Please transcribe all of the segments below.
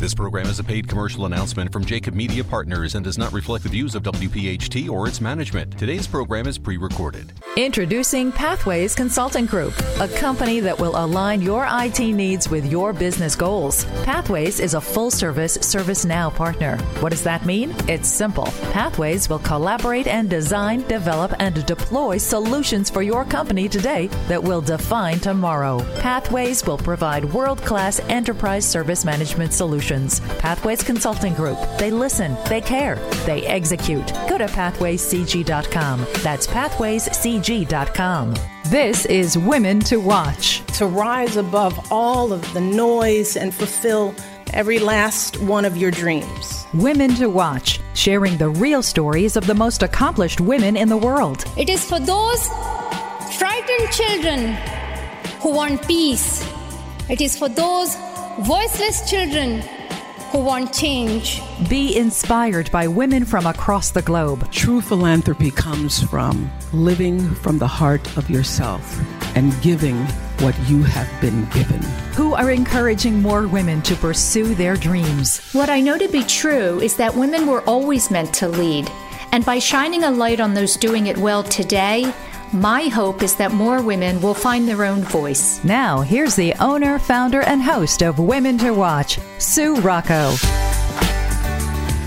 This program is a paid commercial announcement from Jacob Media Partners and does not reflect the views of WPHT or its management. Today's program is pre recorded. Introducing Pathways Consulting Group, a company that will align your IT needs with your business goals. Pathways is a full service ServiceNow partner. What does that mean? It's simple. Pathways will collaborate and design, develop, and deploy solutions for your company today that will define tomorrow. Pathways will provide world class enterprise service management solutions solutions. Pathways Consulting Group. They listen, they care, they execute. Go to pathwayscg.com. That's pathwayscg.com. This is Women to Watch. To rise above all of the noise and fulfill every last one of your dreams. Women to Watch, sharing the real stories of the most accomplished women in the world. It is for those frightened children who want peace. It is for those voiceless children who want change. Be inspired by women from across the globe. True philanthropy comes from living from the heart of yourself and giving what you have been given. Who are encouraging more women to pursue their dreams. What I know to be true is that women were always meant to lead. And by shining a light on those doing it well today, my hope is that more women will find their own voice. Now, here's the owner, founder, and host of Women to Watch, Sue Rocco.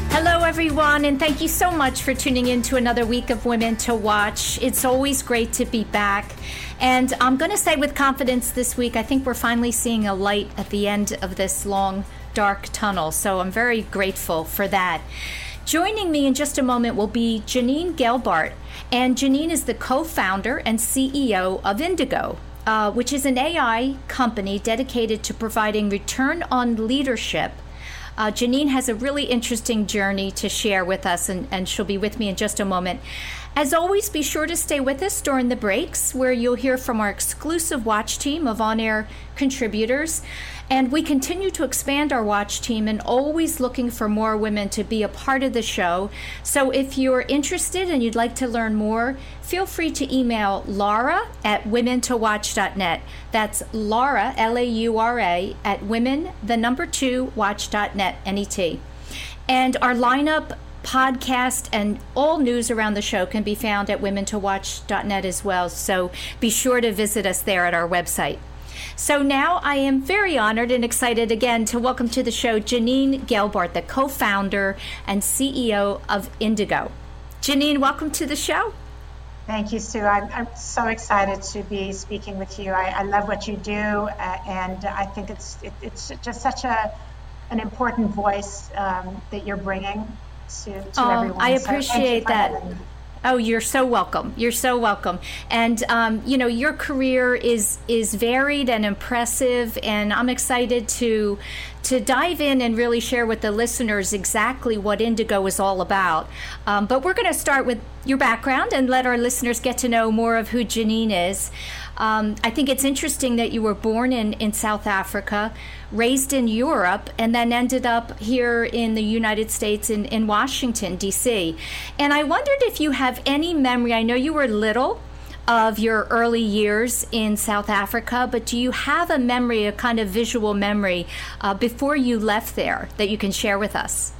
Hello, everyone, and thank you so much for tuning in to another week of Women to Watch. It's always great to be back. And I'm going to say with confidence this week, I think we're finally seeing a light at the end of this long, dark tunnel. So I'm very grateful for that. Joining me in just a moment will be Janine Gelbart. And Janine is the co founder and CEO of Indigo, uh, which is an AI company dedicated to providing return on leadership. Uh, Janine has a really interesting journey to share with us, and, and she'll be with me in just a moment. As always, be sure to stay with us during the breaks, where you'll hear from our exclusive watch team of on air contributors. And we continue to expand our watch team and always looking for more women to be a part of the show. So if you're interested and you'd like to learn more, feel free to email Laura at womentowatch.net. That's Laura, L A U R A, at women, the number two, watch.net, N E T. And our lineup podcast and all news around the show can be found at womentowatch.net as well. So be sure to visit us there at our website. So now I am very honored and excited again to welcome to the show Janine Gelbart, the co founder and CEO of Indigo. Janine, welcome to the show. Thank you, Sue. I'm, I'm so excited to be speaking with you. I, I love what you do, uh, and I think it's it, it's just such a an important voice um, that you're bringing to, to oh, everyone. I appreciate so that. Oh, you're so welcome. You're so welcome. And um, you know, your career is is varied and impressive, and I'm excited to to dive in and really share with the listeners exactly what Indigo is all about. Um, but we're going to start with your background and let our listeners get to know more of who Janine is. Um, I think it's interesting that you were born in, in South Africa, raised in Europe, and then ended up here in the United States in, in Washington, D.C. And I wondered if you have any memory. I know you were little of your early years in South Africa, but do you have a memory, a kind of visual memory, uh, before you left there that you can share with us?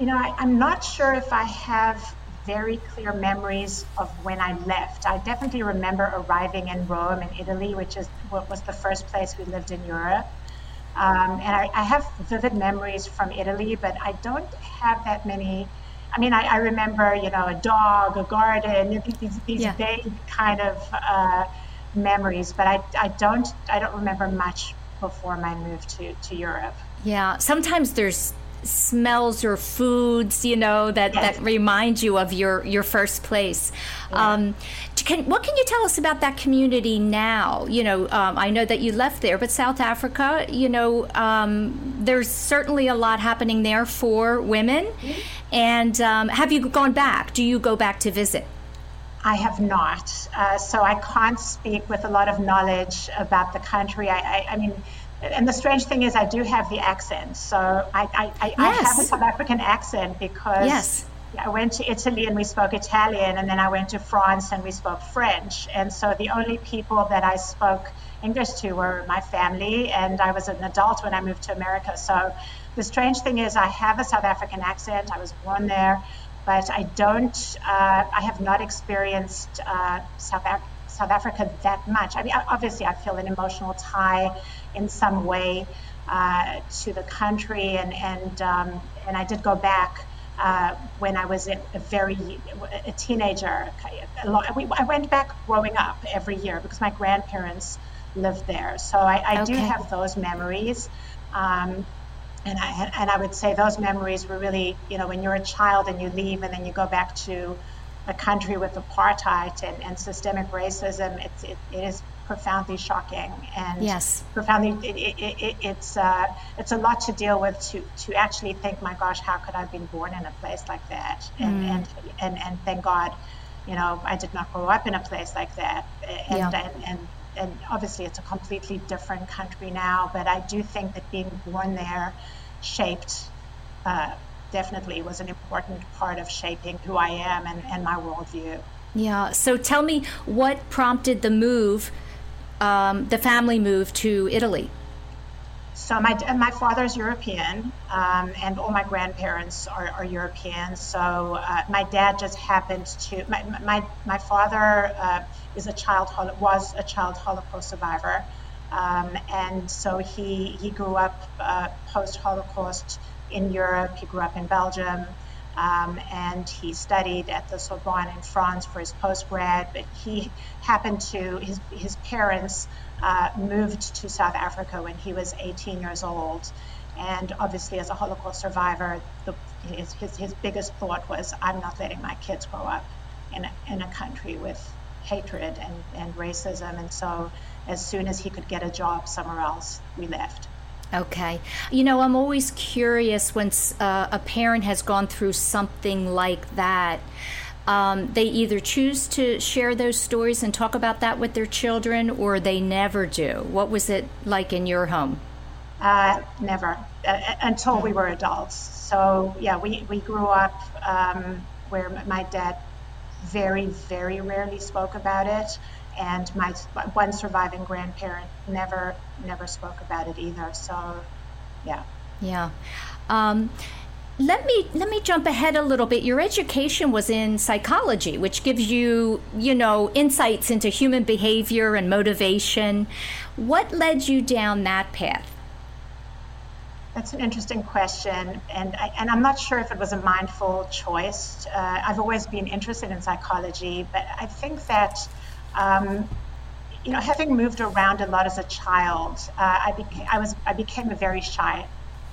You know, I, I'm not sure if I have very clear memories of when I left. I definitely remember arriving in Rome in Italy, which is what was the first place we lived in Europe. Um, and I, I, have vivid memories from Italy, but I don't have that many. I mean, I, I remember, you know, a dog, a garden, these, these yeah. big kind of uh, memories, but I, I don't I don't remember much before my move to, to Europe. Yeah, sometimes there's smells or foods, you know, that, yes. that remind you of your, your first place. Yeah. Um, can, what can you tell us about that community now? You know, um, I know that you left there, but South Africa, you know, um, there's certainly a lot happening there for women. Mm-hmm. And um, have you gone back? Do you go back to visit? I have not. Uh, so I can't speak with a lot of knowledge about the country. I, I, I mean, and the strange thing is, I do have the accent. So I, I, I, yes. I have a South African accent because yes. I went to Italy and we spoke Italian, and then I went to France and we spoke French. And so the only people that I spoke English to were my family, and I was an adult when I moved to America. So the strange thing is, I have a South African accent. I was born there, but I don't, uh, I have not experienced uh, South, Af- South Africa that much. I mean, obviously, I feel an emotional tie in some way uh, to the country, and and um, and I did go back uh, when I was a, a very a teenager. A lot, we, I went back growing up every year because my grandparents lived there, so I, I okay. do have those memories. Um, and I and I would say those memories were really, you know, when you're a child and you leave and then you go back to a country with apartheid and, and systemic racism, it's, it, it is profoundly shocking and yes. profoundly it, it, it, it's uh, it's a lot to deal with to to actually think my gosh how could I have been born in a place like that and mm. and, and and thank God you know I did not grow up in a place like that and yeah. and, and and obviously it's a completely different country now but I do think that being born there shaped uh, definitely was an important part of shaping who I am and, and my worldview. Yeah. So tell me what prompted the move um, the family moved to Italy? So my my father's European, um, and all my grandparents are, are European. So uh, my dad just happened to my my, my father uh, is a child was a child Holocaust survivor, um, and so he he grew up uh, post Holocaust in Europe. He grew up in Belgium. Um, and he studied at the Sorbonne in France for his postgrad. But he happened to his his parents uh, moved to South Africa when he was 18 years old, and obviously as a Holocaust survivor, the, his, his his biggest thought was, I'm not letting my kids grow up in a, in a country with hatred and, and racism. And so as soon as he could get a job somewhere else, we left. Okay. You know, I'm always curious when uh, a parent has gone through something like that. Um, they either choose to share those stories and talk about that with their children or they never do. What was it like in your home? Uh, never, uh, until we were adults. So, yeah, we, we grew up um, where my dad very, very rarely spoke about it and my one surviving grandparent never never spoke about it either. So, yeah. Yeah. Um, let me let me jump ahead a little bit. Your education was in psychology, which gives you, you know, insights into human behavior and motivation. What led you down that path? That's an interesting question, and I, and I'm not sure if it was a mindful choice. Uh, I've always been interested in psychology, but I think that um, you know, having moved around a lot as a child, uh, I, became, I, was, I became a very shy,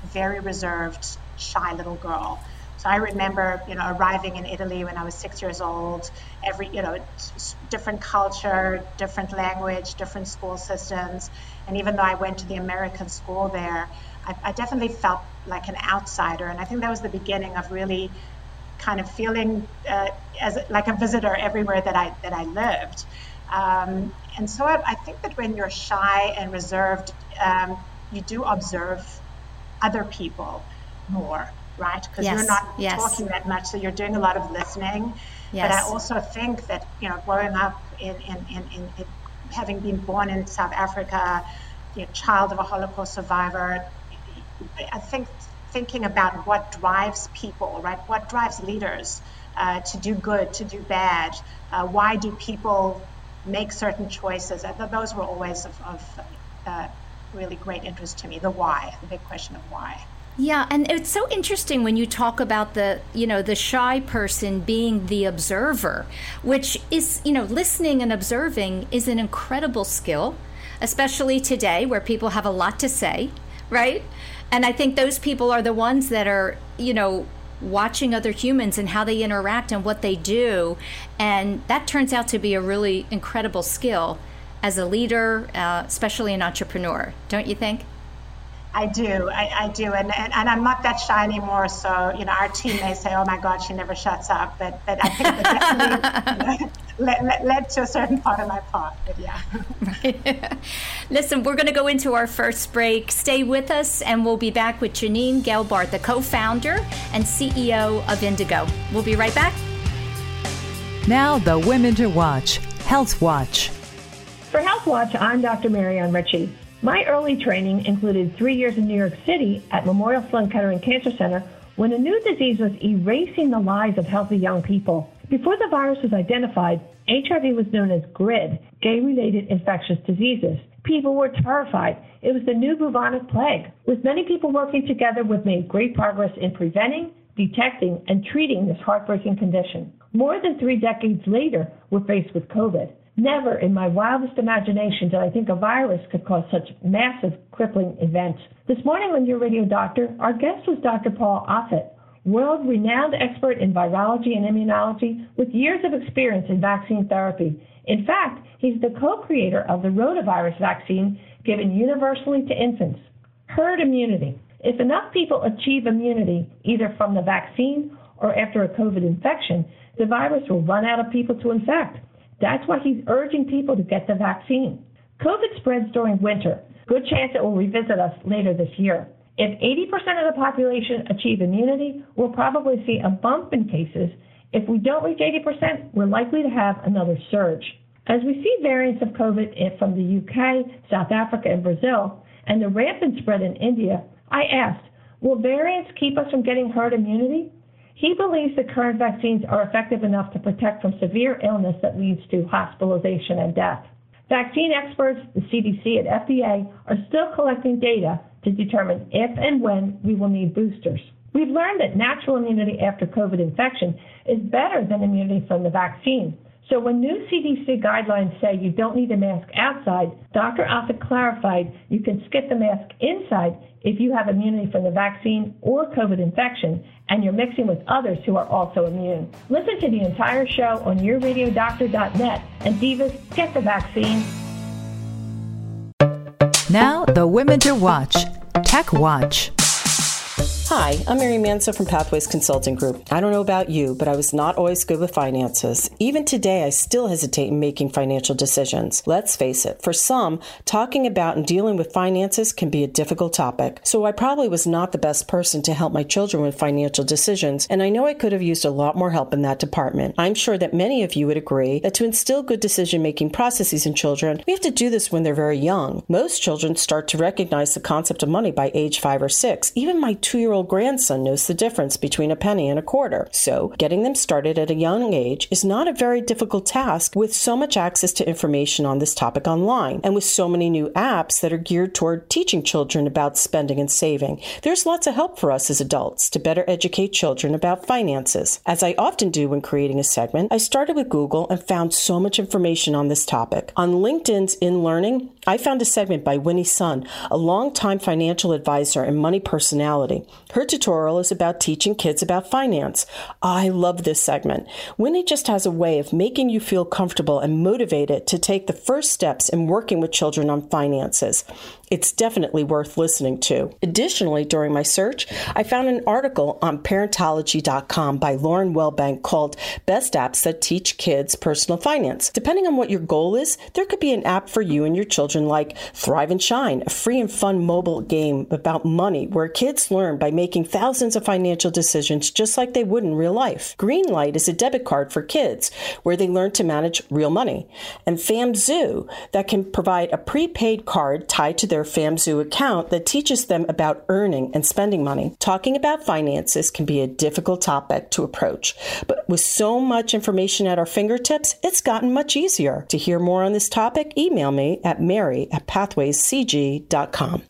very reserved, shy little girl. So I remember, you know, arriving in Italy when I was six years old. Every, you know, different culture, different language, different school systems, and even though I went to the American school there, I, I definitely felt like an outsider. And I think that was the beginning of really kind of feeling uh, as like a visitor everywhere that I that I lived. Um, and so I, I, think that when you're shy and reserved, um, you do observe other people more, right? Because yes. you're not yes. talking that much, so you're doing a lot of listening. Yes. But I also think that, you know, growing up in, in, in, in, in having been born in South Africa, you know, child of a Holocaust survivor, I think thinking about what drives people, right? What drives leaders uh, to do good, to do bad? Uh, why do people make certain choices. Those were always of, of uh, really great interest to me. The why, the big question of why. Yeah, and it's so interesting when you talk about the, you know, the shy person being the observer, which is, you know, listening and observing is an incredible skill, especially today where people have a lot to say, right? And I think those people are the ones that are, you know, watching other humans and how they interact and what they do. And that turns out to be a really incredible skill as a leader, uh, especially an entrepreneur, don't you think? I do, I, I do, and, and, and I'm not that shy anymore. So you know, our team may say, "Oh my God, she never shuts up," but but I think that definitely led, led, to a certain part of my part. But yeah. Right. Listen, we're going to go into our first break. Stay with us, and we'll be back with Janine Gelbart, the co-founder and CEO of Indigo. We'll be right back. Now, the Women to Watch, Health Watch. For Health Watch, I'm Dr. Marianne Ritchie. My early training included three years in New York City at Memorial Sloan Kettering Cancer Center when a new disease was erasing the lives of healthy young people. Before the virus was identified, HIV was known as GRID, gay related infectious diseases. People were terrified. It was the new bubonic plague. With many people working together, we've made great progress in preventing, detecting, and treating this heartbreaking condition. More than three decades later, we're faced with COVID. Never in my wildest imagination did I think a virus could cause such massive, crippling events. This morning on Your Radio Doctor, our guest was Dr. Paul Offit, world renowned expert in virology and immunology with years of experience in vaccine therapy. In fact, he's the co creator of the rotavirus vaccine given universally to infants. Herd immunity. If enough people achieve immunity, either from the vaccine or after a COVID infection, the virus will run out of people to infect. That's why he's urging people to get the vaccine. COVID spreads during winter. Good chance it will revisit us later this year. If 80% of the population achieve immunity, we'll probably see a bump in cases. If we don't reach 80%, we're likely to have another surge. As we see variants of COVID from the UK, South Africa, and Brazil, and the rampant spread in India, I asked, will variants keep us from getting herd immunity? He believes the current vaccines are effective enough to protect from severe illness that leads to hospitalization and death. Vaccine experts, the CDC, and FDA are still collecting data to determine if and when we will need boosters. We've learned that natural immunity after COVID infection is better than immunity from the vaccine. So when new CDC guidelines say you don't need a mask outside, Dr. Offit clarified you can skip the mask inside if you have immunity from the vaccine or COVID infection and you're mixing with others who are also immune. Listen to the entire show on yourradiodoctor.net and Divas, get the vaccine. Now, the women to watch. Tech Watch. Hi, I'm Mary Manso from Pathways Consulting Group. I don't know about you, but I was not always good with finances. Even today, I still hesitate in making financial decisions. Let's face it, for some, talking about and dealing with finances can be a difficult topic. So I probably was not the best person to help my children with financial decisions, and I know I could have used a lot more help in that department. I'm sure that many of you would agree that to instill good decision making processes in children, we have to do this when they're very young. Most children start to recognize the concept of money by age five or six. Even my two year old grandson knows the difference between a penny and a quarter. So, getting them started at a young age is not a very difficult task with so much access to information on this topic online and with so many new apps that are geared toward teaching children about spending and saving. There's lots of help for us as adults to better educate children about finances. As I often do when creating a segment, I started with Google and found so much information on this topic. On LinkedIn's In Learning, I found a segment by Winnie Sun, a longtime financial advisor and money personality. Her tutorial is about teaching kids about finance. I love this segment. Winnie just has a way of making you feel comfortable and motivated to take the first steps in working with children on finances. It's definitely worth listening to. Additionally, during my search, I found an article on parentology.com by Lauren Wellbank called Best Apps That Teach Kids Personal Finance. Depending on what your goal is, there could be an app for you and your children like Thrive and Shine, a free and fun mobile game about money where kids learn by making thousands of financial decisions just like they would in real life. Greenlight is a debit card for kids where they learn to manage real money. And FamZoo that can provide a prepaid card tied to their Their famzoo account that teaches them about earning and spending money. Talking about finances can be a difficult topic to approach, but with so much information at our fingertips, it's gotten much easier. To hear more on this topic, email me at mary at pathwayscg.com.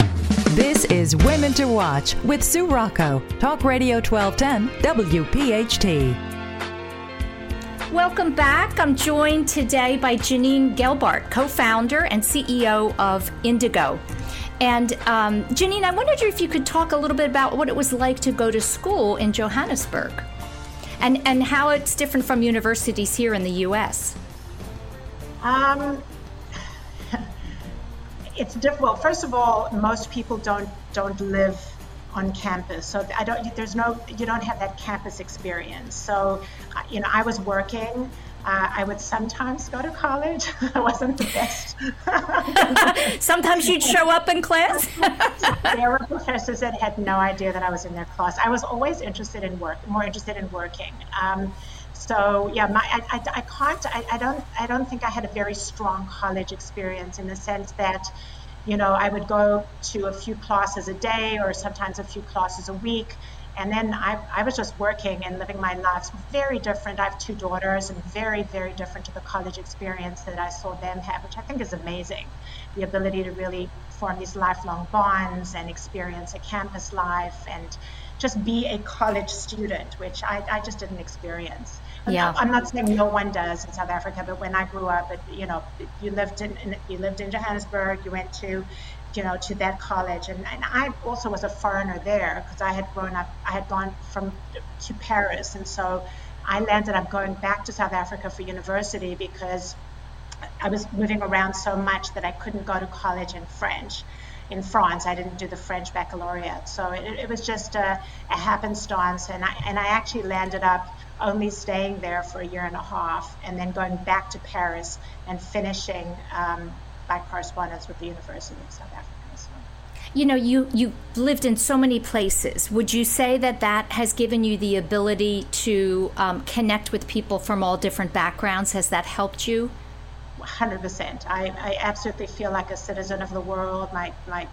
This is Women to Watch with Sue Rocco, Talk Radio 1210, WPHT. Welcome back. I'm joined today by Janine Gelbart, co founder and CEO of Indigo. And um, Janine, I wondered if you could talk a little bit about what it was like to go to school in Johannesburg and, and how it's different from universities here in the U.S. Um, it's difficult. First of all, most people don't don't live on campus, so I don't. There's no. You don't have that campus experience. So, uh, you know, I was working. Uh, I would sometimes go to college. I wasn't the best. sometimes you'd show up in class. there were professors that had no idea that I was in their class. I was always interested in work, more interested in working. Um, so yeah, my, I, I, I can't. I, I don't. I don't think I had a very strong college experience in the sense that you know, I would go to a few classes a day or sometimes a few classes a week. And then I, I was just working and living my life. very different. I have two daughters and very, very different to the college experience that I saw them have, which I think is amazing. The ability to really form these lifelong bonds and experience a campus life and just be a college student, which I, I just didn't experience. Yeah. I'm not saying no one does in South Africa, but when I grew up, it, you know, you lived in, in you lived in Johannesburg, you went to, you know, to that college, and, and I also was a foreigner there because I had grown up, I had gone from to Paris, and so I landed up going back to South Africa for university because I was moving around so much that I couldn't go to college in French in France. I didn't do the French baccalaureate, so it, it was just a, a, happenstance, and I and I actually landed up only staying there for a year and a half and then going back to Paris and finishing um, by correspondence with the University of South Africa. So. You know, you, you lived in so many places. Would you say that that has given you the ability to um, connect with people from all different backgrounds? Has that helped you? 100%. I, I absolutely feel like a citizen of the world. My, my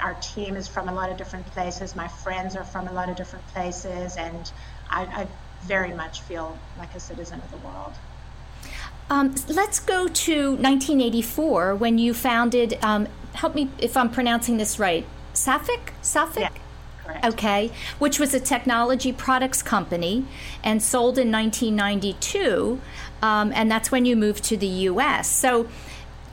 our team is from a lot of different places. My friends are from a lot of different places, and I, I very much feel like a citizen of the world. Um, let's go to 1984 when you founded, um, help me if I'm pronouncing this right, Safik? Safik? Yeah. Correct. Okay, which was a technology products company and sold in 1992, um, and that's when you moved to the U.S. So,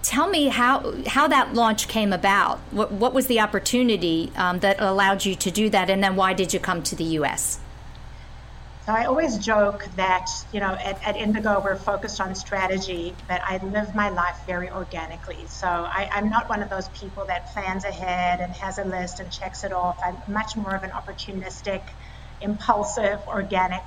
tell me how how that launch came about. What, what was the opportunity um, that allowed you to do that, and then why did you come to the U.S.? So I always joke that, you know, at, at Indigo, we're focused on strategy, but I live my life very organically. So I, I'm not one of those people that plans ahead and has a list and checks it off. I'm much more of an opportunistic, impulsive, organic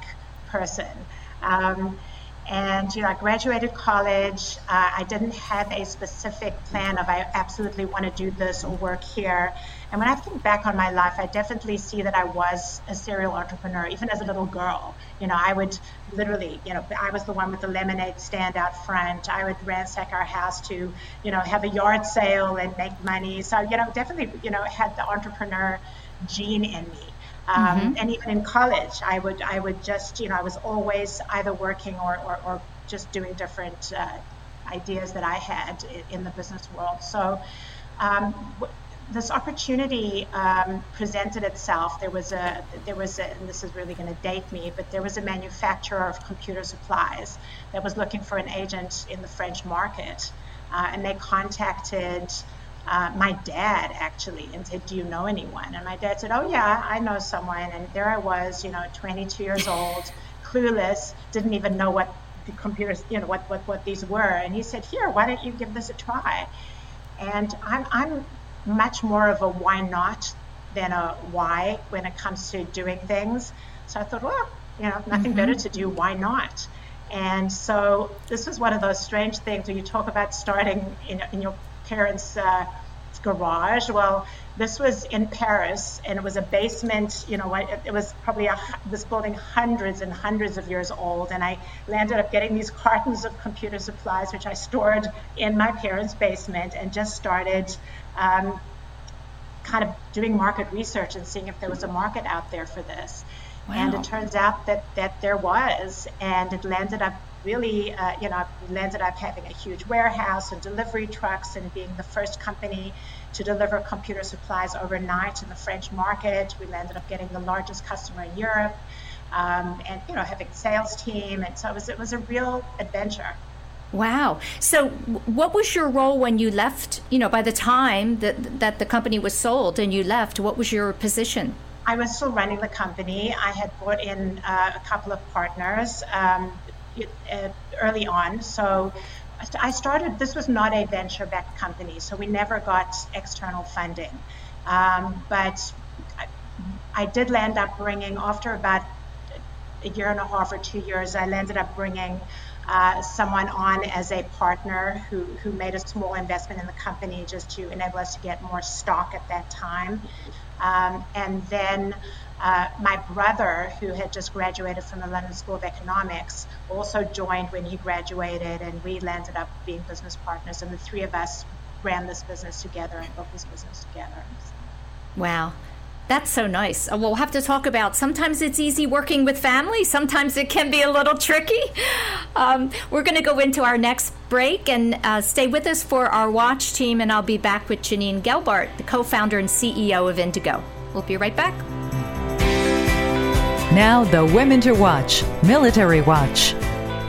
person. Um, and you know, I graduated college. Uh, I didn't have a specific plan of I absolutely want to do this or work here. And when I think back on my life, I definitely see that I was a serial entrepreneur, even as a little girl. You know, I would literally, you know, I was the one with the lemonade stand out front. I would ransack our house to, you know, have a yard sale and make money. So, you know, definitely, you know, had the entrepreneur gene in me. Um, mm-hmm. And even in college, I would I would just you know I was always either working or, or, or just doing different uh, ideas that I had in the business world. So um, this opportunity um, presented itself. There was a there was a, and this is really going to date me, but there was a manufacturer of computer supplies that was looking for an agent in the French market, uh, and they contacted uh, my dad actually and said, Do you know anyone? And my dad said, Oh, yeah, I know someone. And there I was, you know, 22 years old, clueless, didn't even know what the computers, you know, what, what, what these were. And he said, Here, why don't you give this a try? And I'm, I'm much more of a why not than a why when it comes to doing things. So I thought, well, you know, nothing mm-hmm. better to do. Why not? And so this was one of those strange things when you talk about starting in, in your parents' uh, garage. Well, this was in Paris, and it was a basement. You know, it, it was probably a, this building hundreds and hundreds of years old. And I landed up getting these cartons of computer supplies, which I stored in my parents' basement, and just started. Um, kind of doing market research and seeing if there was a market out there for this. Wow. And it turns out that, that there was, and it landed up really, uh, you know, we ended up having a huge warehouse and delivery trucks and being the first company to deliver computer supplies overnight in the French market. We ended up getting the largest customer in Europe, um, and you know, having a sales team, and so it was it was a real adventure. Wow. So, what was your role when you left? You know, by the time that that the company was sold and you left, what was your position? I was still running the company. I had brought in uh, a couple of partners um, early on. So, I started. This was not a venture-backed company, so we never got external funding. Um, but I, I did land up bringing after about a year and a half or two years. I landed up bringing uh, someone on as a partner who, who made a small investment in the company just to enable us to get more stock at that time. Um, and then uh, my brother, who had just graduated from the London School of Economics, also joined when he graduated, and we landed up being business partners. And the three of us ran this business together and built this business together. Wow. That's so nice. Uh, we'll have to talk about sometimes it's easy working with family, sometimes it can be a little tricky. Um, we're going to go into our next break and uh, stay with us for our watch team, and I'll be back with Janine Gelbart, the co founder and CEO of Indigo. We'll be right back. Now, the Women to Watch Military Watch.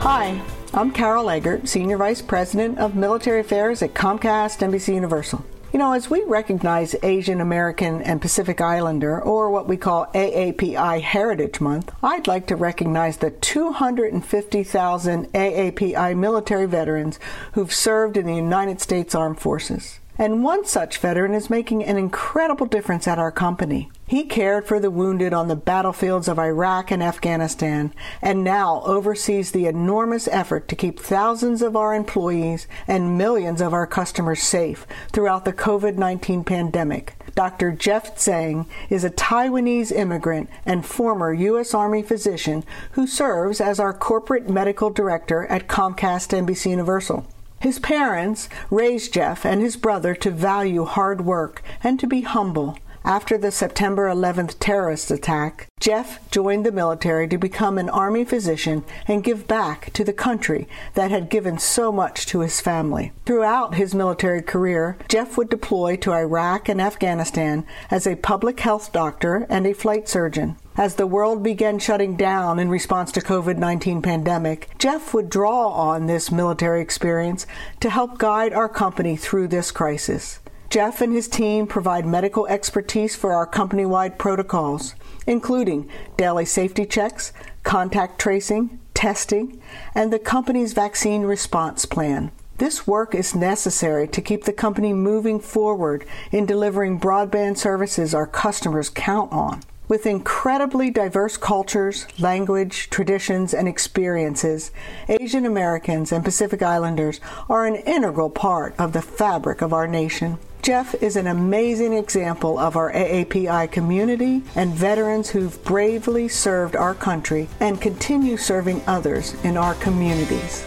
Hi, I'm Carol Eggert, Senior Vice President of Military Affairs at Comcast NBC Universal. You know, as we recognize Asian American and Pacific Islander, or what we call AAPI Heritage Month, I'd like to recognize the 250,000 AAPI military veterans who've served in the United States Armed Forces. And one such veteran is making an incredible difference at our company. He cared for the wounded on the battlefields of Iraq and Afghanistan, and now oversees the enormous effort to keep thousands of our employees and millions of our customers safe throughout the COVID 19 pandemic. Dr. Jeff Zhang is a Taiwanese immigrant and former U.S. Army physician who serves as our corporate medical director at Comcast NBC Universal. His parents raised Jeff and his brother to value hard work and to be humble. After the September 11th terrorist attack, Jeff joined the military to become an Army physician and give back to the country that had given so much to his family. Throughout his military career, Jeff would deploy to Iraq and Afghanistan as a public health doctor and a flight surgeon. As the world began shutting down in response to COVID-19 pandemic, Jeff would draw on this military experience to help guide our company through this crisis. Jeff and his team provide medical expertise for our company wide protocols, including daily safety checks, contact tracing, testing, and the company's vaccine response plan. This work is necessary to keep the company moving forward in delivering broadband services our customers count on. With incredibly diverse cultures, language, traditions, and experiences, Asian Americans and Pacific Islanders are an integral part of the fabric of our nation. Jeff is an amazing example of our AAPI community and veterans who've bravely served our country and continue serving others in our communities.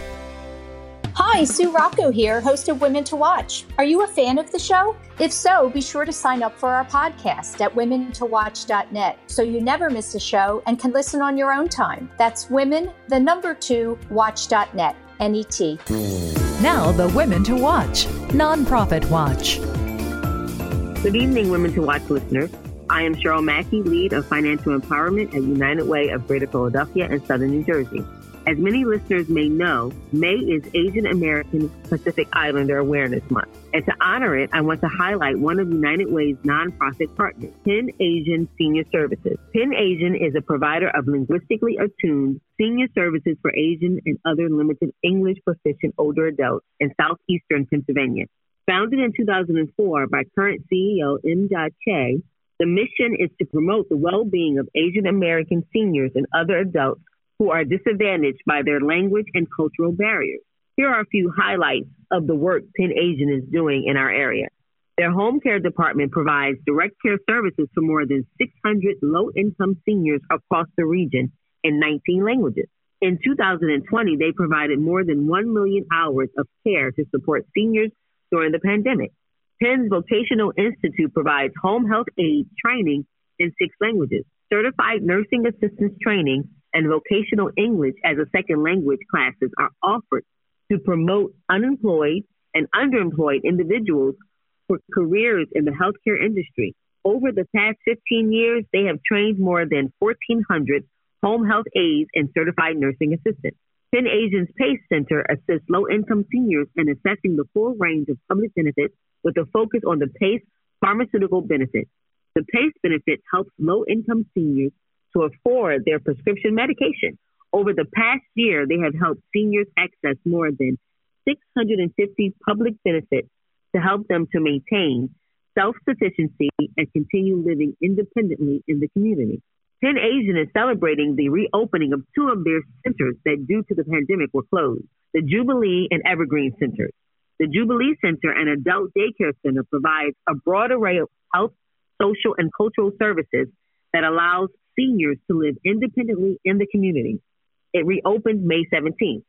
Hi, Sue Rocco here, host of Women to Watch. Are you a fan of the show? If so, be sure to sign up for our podcast at womentowatch.net so you never miss a show and can listen on your own time. That's women, the number two, watch.net, N-E-T. Now, the Women to Watch, Nonprofit Watch. Good evening, Women to Watch listeners. I am Cheryl Mackey, lead of financial empowerment at United Way of Greater Philadelphia and Southern New Jersey. As many listeners may know, May is Asian American Pacific Islander Awareness Month. And to honor it, I want to highlight one of United Way's nonprofit partners, Penn Asian Senior Services. Penn Asian is a provider of linguistically attuned senior services for Asian and other limited English proficient older adults in southeastern Pennsylvania. Founded in 2004 by current CEO M. Che, the mission is to promote the well-being of Asian American seniors and other adults who are disadvantaged by their language and cultural barriers. Here are a few highlights of the work Penn Asian is doing in our area. Their home care department provides direct care services to more than 600 low income seniors across the region in 19 languages. In 2020, they provided more than 1 million hours of care to support seniors during the pandemic. Penn's Vocational Institute provides home health aid training in six languages, certified nursing assistance training, and vocational English as a second language classes are offered to promote unemployed and underemployed individuals for careers in the healthcare industry. Over the past 15 years, they have trained more than 1,400 home health aides and certified nursing assistants. Penn Asians PACE Center assists low income seniors in assessing the full range of public benefits with a focus on the PACE pharmaceutical benefits. The PACE benefit helps low income seniors to afford their prescription medication. Over the past year, they have helped seniors access more than 650 public benefits to help them to maintain self sufficiency and continue living independently in the community. Penn Asian is celebrating the reopening of two of their centers that, due to the pandemic, were closed the Jubilee and Evergreen Centers. The Jubilee Center, an adult daycare center, provides a broad array of health, social, and cultural services that allows seniors to live independently in the community. It reopened May 17th.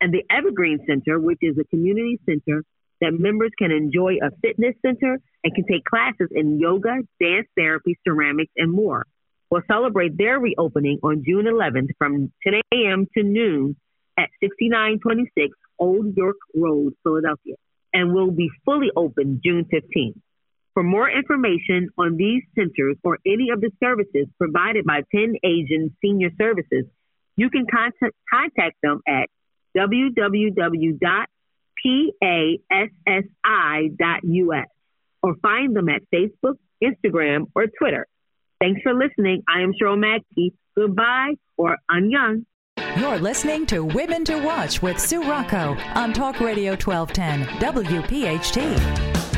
And the Evergreen Center, which is a community center that members can enjoy a fitness center and can take classes in yoga, dance therapy, ceramics, and more, will celebrate their reopening on June 11th from 10 a.m. to noon at 6926 Old York Road, Philadelphia, and will be fully open June 15th. For more information on these centers or any of the services provided by Penn Asian Senior Services, you can contact, contact them at www.passi.us or find them at Facebook, Instagram, or Twitter. Thanks for listening. I am Cheryl Mackey. Goodbye or annyeong. You're listening to Women to Watch with Sue Rocco on Talk Radio 1210 WPHT.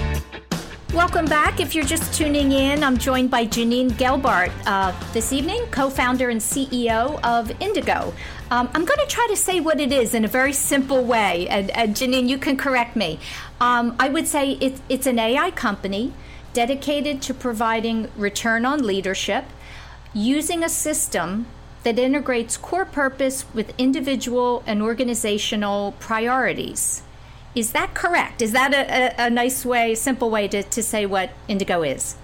Welcome back. If you're just tuning in, I'm joined by Janine Gelbart uh, this evening, co founder and CEO of Indigo. Um, I'm going to try to say what it is in a very simple way, and, and Janine, you can correct me. Um, I would say it, it's an AI company dedicated to providing return on leadership using a system that integrates core purpose with individual and organizational priorities. Is that correct? Is that a, a, a nice way, simple way to, to say what Indigo is?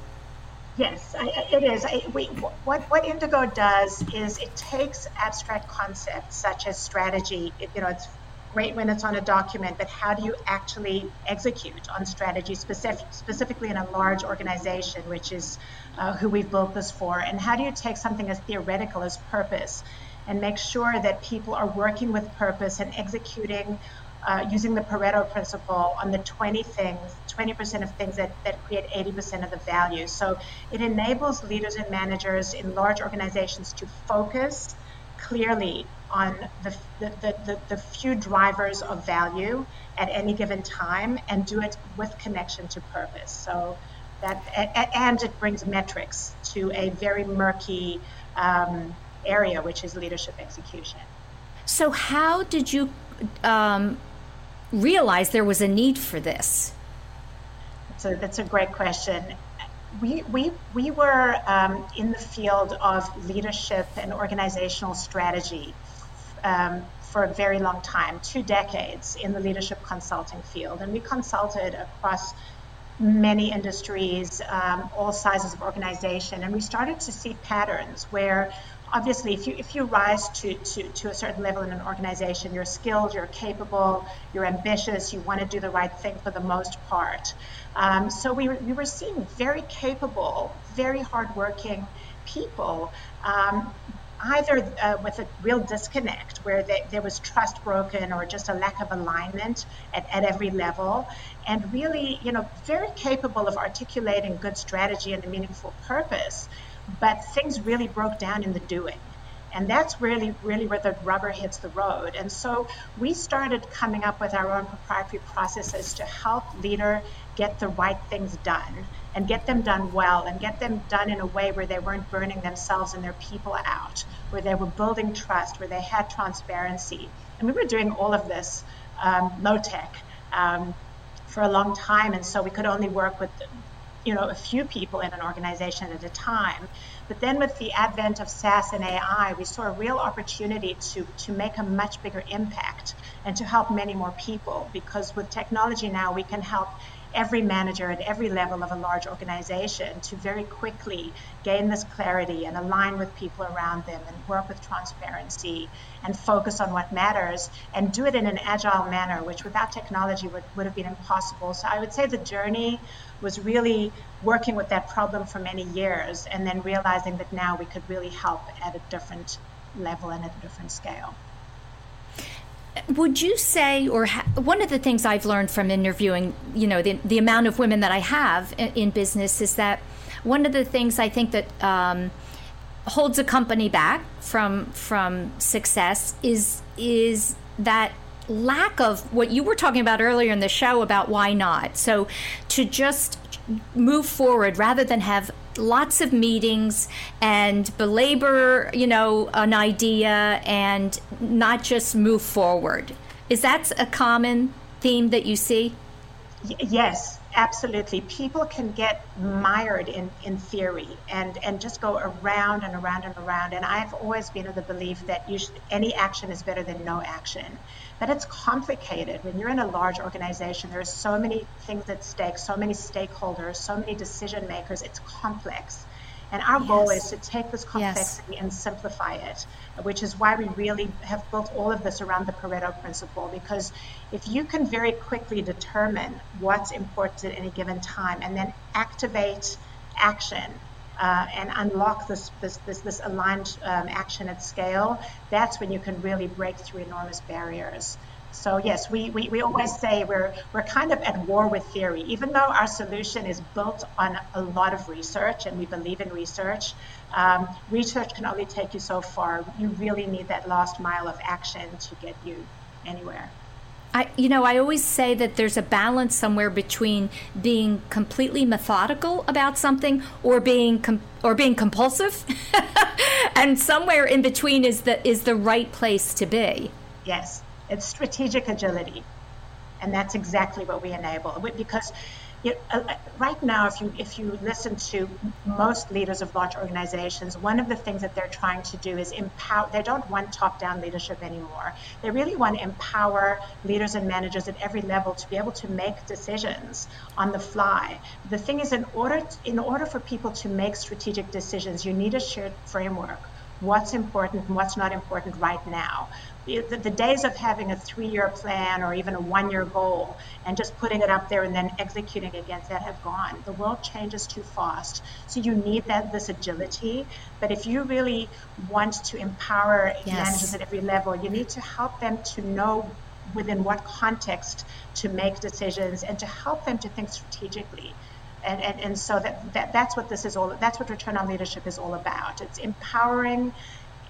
Yes, it is. We, what, what Indigo does is it takes abstract concepts such as strategy. You know, it's great when it's on a document, but how do you actually execute on strategy, specific, specifically in a large organization, which is uh, who we've built this for? And how do you take something as theoretical as purpose and make sure that people are working with purpose and executing uh, using the Pareto principle on the 20 things, 20% of things that, that create 80% of the value. So it enables leaders and managers in large organizations to focus clearly on the, the, the, the, few drivers of value at any given time and do it with connection to purpose. So that, and it brings metrics to a very murky um, area, which is leadership execution. So, how did you um, realize there was a need for this? So that's a great question. We, we, we were um, in the field of leadership and organizational strategy um, for a very long time, two decades in the leadership consulting field. And we consulted across many industries, um, all sizes of organization. And we started to see patterns where obviously if you if you rise to, to, to a certain level in an organization you're skilled you're capable you're ambitious you want to do the right thing for the most part um, so we we were seeing very capable very hardworking people um, either uh, with a real disconnect where they, there was trust broken or just a lack of alignment at, at every level and really you know very capable of articulating good strategy and a meaningful purpose but things really broke down in the doing. And that's really, really where the rubber hits the road. And so we started coming up with our own proprietary processes to help leader get the right things done and get them done well and get them done in a way where they weren't burning themselves and their people out, where they were building trust, where they had transparency. And we were doing all of this um, low tech um, for a long time. And so we could only work with you know, a few people in an organization at a time. But then with the advent of SaaS and AI, we saw a real opportunity to, to make a much bigger impact and to help many more people because with technology now we can help every manager at every level of a large organization to very quickly gain this clarity and align with people around them and work with transparency and focus on what matters and do it in an agile manner, which without technology would, would have been impossible. So I would say the journey was really working with that problem for many years and then realizing that now we could really help at a different level and at a different scale. Would you say, or ha- one of the things I've learned from interviewing, you know, the, the amount of women that I have in, in business is that one of the things I think that um, holds a company back from from success is is that lack of what you were talking about earlier in the show about why not. So to just move forward rather than have lots of meetings and belabor, you know, an idea and not just move forward. Is that a common theme that you see? Y- yes, absolutely. People can get mired in, in theory and, and just go around and around and around. And I've always been of the belief that you should, any action is better than no action but it's complicated. When you're in a large organization, there are so many things at stake, so many stakeholders, so many decision makers. It's complex. And our yes. goal is to take this complexity yes. and simplify it, which is why we really have built all of this around the Pareto principle. Because if you can very quickly determine what's important at any given time and then activate action uh, and unlock this this this, this aligned um, action at scale, that's when you can really break through enormous barriers. So yes, we, we, we always say we're we're kind of at war with theory. Even though our solution is built on a lot of research and we believe in research, um, research can only take you so far. You really need that last mile of action to get you anywhere. I, you know, I always say that there's a balance somewhere between being completely methodical about something or being com- or being compulsive, and somewhere in between is the is the right place to be. Yes, it's strategic agility, and that's exactly what we enable. Because it, uh, uh, right now, if you if you listen to most leaders of large organizations, one of the things that they're trying to do is empower. They don't want top-down leadership anymore. They really want to empower leaders and managers at every level to be able to make decisions on the fly. The thing is, in order to, in order for people to make strategic decisions, you need a shared framework what's important and what's not important right now the, the days of having a three-year plan or even a one-year goal and just putting it up there and then executing against that have gone. The world changes too fast, so you need that this agility. But if you really want to empower yes. managers at every level, you need to help them to know within what context to make decisions and to help them to think strategically. And, and, and so that, that that's what this is all that's what return on leadership is all about it's empowering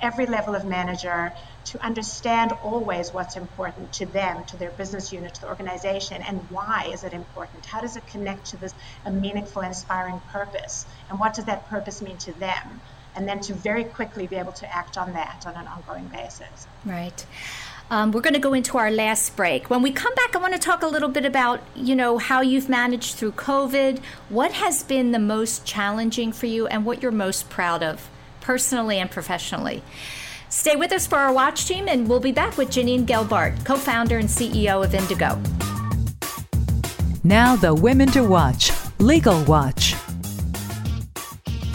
every level of manager to understand always what's important to them, to their business unit, to the organization, and why is it important? How does it connect to this a meaningful, inspiring purpose? And what does that purpose mean to them? And then to very quickly be able to act on that on an ongoing basis. Right. Um, we're going to go into our last break. When we come back, I want to talk a little bit about, you know, how you've managed through COVID. What has been the most challenging for you, and what you're most proud of, personally and professionally. Stay with us for our watch team, and we'll be back with Janine Gelbart, co founder and CEO of Indigo. Now, the Women to Watch Legal Watch.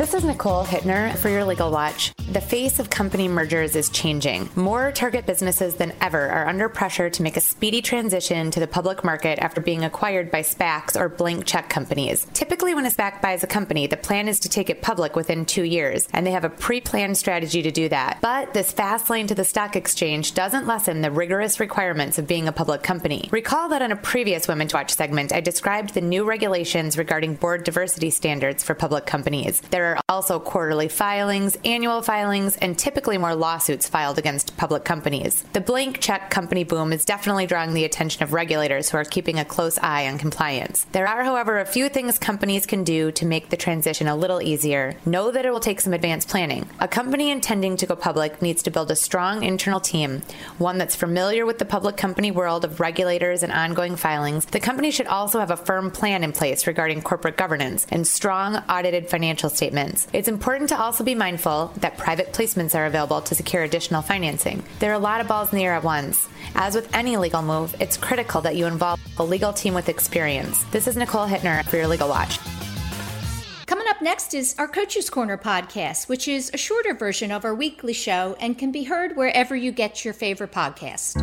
This is Nicole Hittner for your Legal Watch. The face of company mergers is changing. More target businesses than ever are under pressure to make a speedy transition to the public market after being acquired by SPACs or blank check companies. Typically, when a SPAC buys a company, the plan is to take it public within two years, and they have a pre planned strategy to do that. But this fast lane to the stock exchange doesn't lessen the rigorous requirements of being a public company. Recall that on a previous Women to Watch segment, I described the new regulations regarding board diversity standards for public companies. There are also quarterly filings, annual filings, and typically more lawsuits filed against public companies. The blank check company boom is definitely drawing the attention of regulators who are keeping a close eye on compliance. There are, however, a few things companies can do to make the transition a little easier. Know that it will take some advanced planning. A company intending to go public needs to build a strong internal team, one that's familiar with the public company world of regulators and ongoing filings. The company should also have a firm plan in place regarding corporate governance and strong audited financial statements It's important to also be mindful that private placements are available to secure additional financing. There are a lot of balls in the air at once. As with any legal move, it's critical that you involve a legal team with experience. This is Nicole Hittner for your Legal Watch. Coming up next is our Coaches Corner podcast, which is a shorter version of our weekly show and can be heard wherever you get your favorite podcast.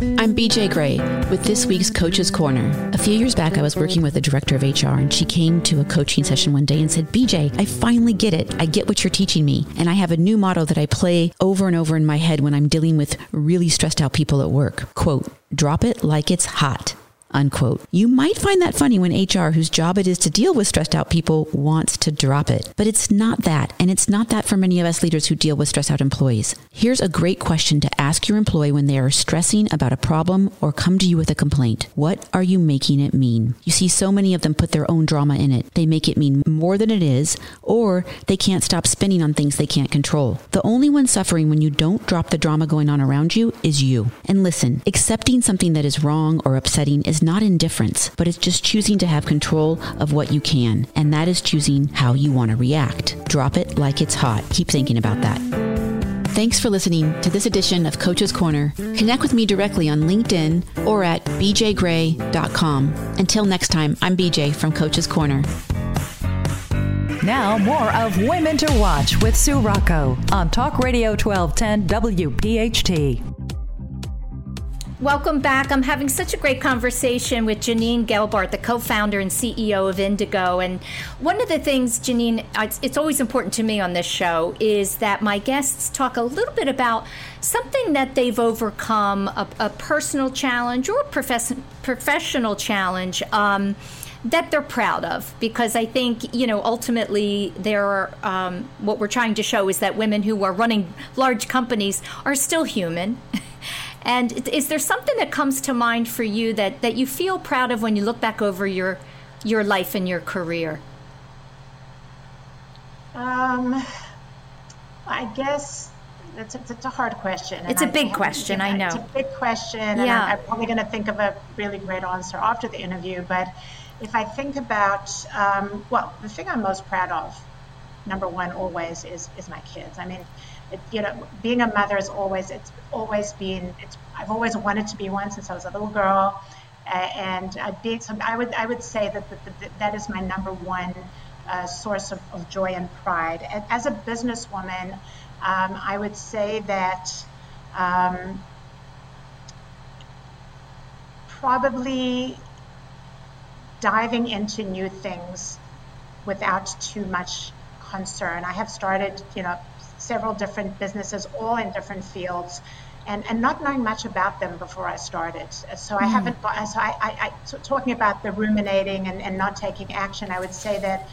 I'm BJ Gray with this week's Coach's Corner. A few years back, I was working with a director of HR, and she came to a coaching session one day and said, BJ, I finally get it. I get what you're teaching me. And I have a new motto that I play over and over in my head when I'm dealing with really stressed out people at work. Quote, drop it like it's hot unquote. You might find that funny when HR, whose job it is to deal with stressed out people, wants to drop it. But it's not that. And it's not that for many of us leaders who deal with stressed out employees. Here's a great question to ask your employee when they are stressing about a problem or come to you with a complaint. What are you making it mean? You see, so many of them put their own drama in it. They make it mean more than it is, or they can't stop spinning on things they can't control. The only one suffering when you don't drop the drama going on around you is you. And listen, accepting something that is wrong or upsetting is not indifference, but it's just choosing to have control of what you can. And that is choosing how you want to react. Drop it like it's hot. Keep thinking about that. Thanks for listening to this edition of Coach's Corner. Connect with me directly on LinkedIn or at bjgray.com. Until next time, I'm BJ from Coach's Corner. Now, more of Women to Watch with Sue Rocco on Talk Radio 1210 WPHT. Welcome back. I'm having such a great conversation with Janine Gelbart, the co founder and CEO of Indigo. And one of the things, Janine, it's, it's, always important to me on this show is that my guests talk a little bit about something that they've overcome, a, a personal challenge or profess- professional challenge. Um, that they're proud of because I think you know ultimately there are um, what we're trying to show is that women who are running large companies are still human And is there something that comes to mind for you that, that you feel proud of when you look back over your your life and your career? Um, I guess it's a, it's a hard question. It's a big I question, I know. It's a big question, and yeah. I'm, I'm probably going to think of a really great answer after the interview. But if I think about, um, well, the thing I'm most proud of, number one, always is is my kids. I mean, it, you know, being a mother is always it's always been it's I've always wanted to be one since I was a little girl, uh, and I did. So I would I would say that that, that, that is my number one uh, source of, of, joy and pride. And as a businesswoman, um, I would say that. Um, probably diving into new things without too much concern. I have started, you know, several different businesses, all in different fields, and, and not knowing much about them before I started. So I mm. haven't, so I, I, I so talking about the ruminating and, and not taking action, I would say that,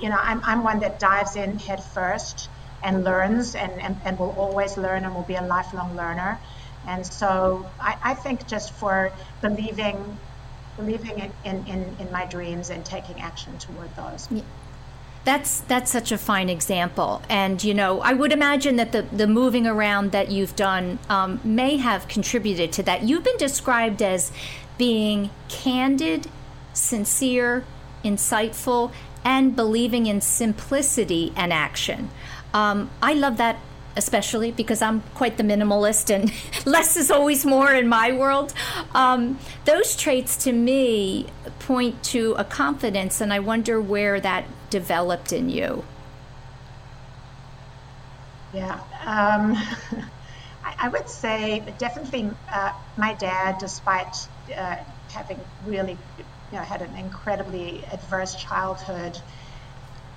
you know, I'm, I'm one that dives in head first and learns and, and, and will always learn and will be a lifelong learner. And so I, I think just for believing believing in, in, in my dreams and taking action toward those. Yeah that's that's such a fine example. And you know i would imagine that the, the moving around that you've done um, may have contributed to that. You've been described as being candid sincere insightful and believing in simplicity and action. Um, i love that especially because I'm quite the minimalist and less is always more in my world. Um, those traits to me point to a confidence, and I wonder where that developed in you. Yeah. Um, I, I, would say definitely uh, my dad, despite uh, having really you know, had an incredibly adverse childhood,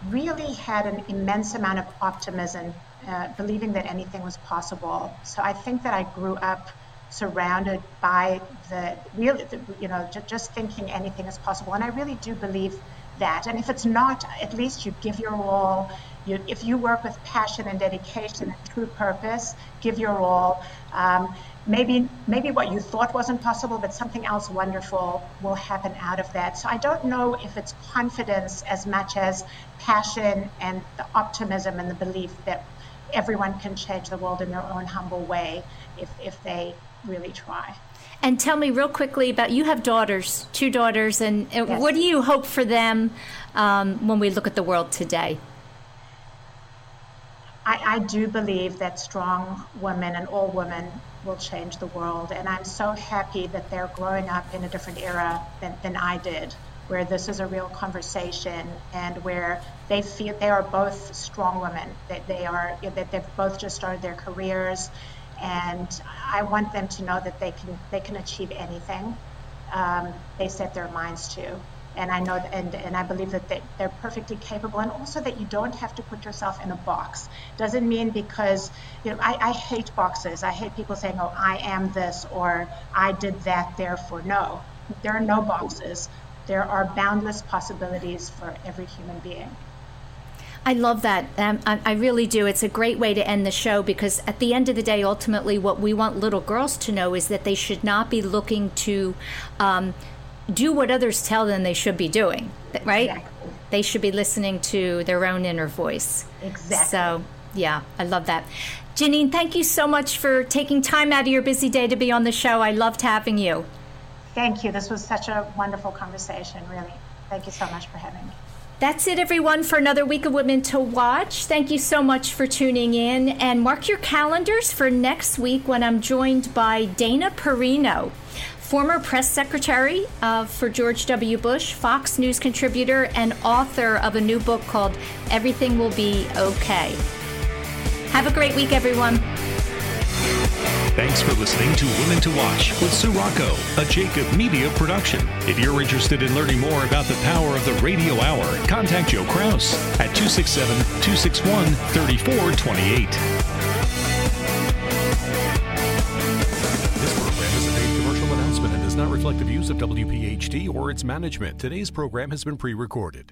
really had an immense amount of optimism uh, believing that anything was possible. So I think that I grew up surrounded by the really, you know, just thinking anything is possible. And I really do believe that. And if it's not, at least you give your all. You, if you work with passion and dedication and true purpose, give your all. Um, maybe maybe what you thought wasn't possible, but something else wonderful will happen out of that. So I don't know if it's confidence as much as passion and the optimism and the belief that everyone can change the world in their own humble way if, if they really try. And tell me real quickly about you have daughters, two daughters, and yes. what do you hope for them um, when we look at the world today? I, I, do believe that strong women and all women will change the world. And I'm so happy that they're growing up in a different era than, than I did where this is a real conversation and where they feel they are both strong women that they are that they've both just started their careers and I want them to know that they can they can achieve anything um, they set their minds to. And I know, and, and I believe that they, they're perfectly capable, and also that you don't have to put yourself in a box. Doesn't mean because, you know, I, I hate boxes. I hate people saying, oh, I am this, or I did that, therefore. No, there are no boxes. There are boundless possibilities for every human being. I love that. Um, I, I, really do. It's a great way to end the show because at the end of the day, ultimately, what we want little girls to know is that they should not be looking to um, do what others tell them they should be doing, right? Exactly. They should be listening to their own inner voice. Exactly. So, yeah, I love that. Janine, thank you so much for taking time out of your busy day to be on the show. I loved having you. Thank you. This was such a wonderful conversation, really. Thank you so much for having me. That's it, everyone, for another week of Women to Watch. Thank you so much for tuning in. And mark your calendars for next week when I'm joined by Dana Perino, former press secretary uh, for George W. Bush, Fox News contributor, and author of a new book called Everything Will Be Okay. Have a great week, everyone. Thanks for listening to Women to Watch with Sue Rocco, a Jacob Media production. If you're interested in learning more about the power of the radio hour, contact Joe Kraus at 267 261 3428. This program is a paid commercial announcement and does not reflect the views of WPHT or its management. Today's program has been pre recorded.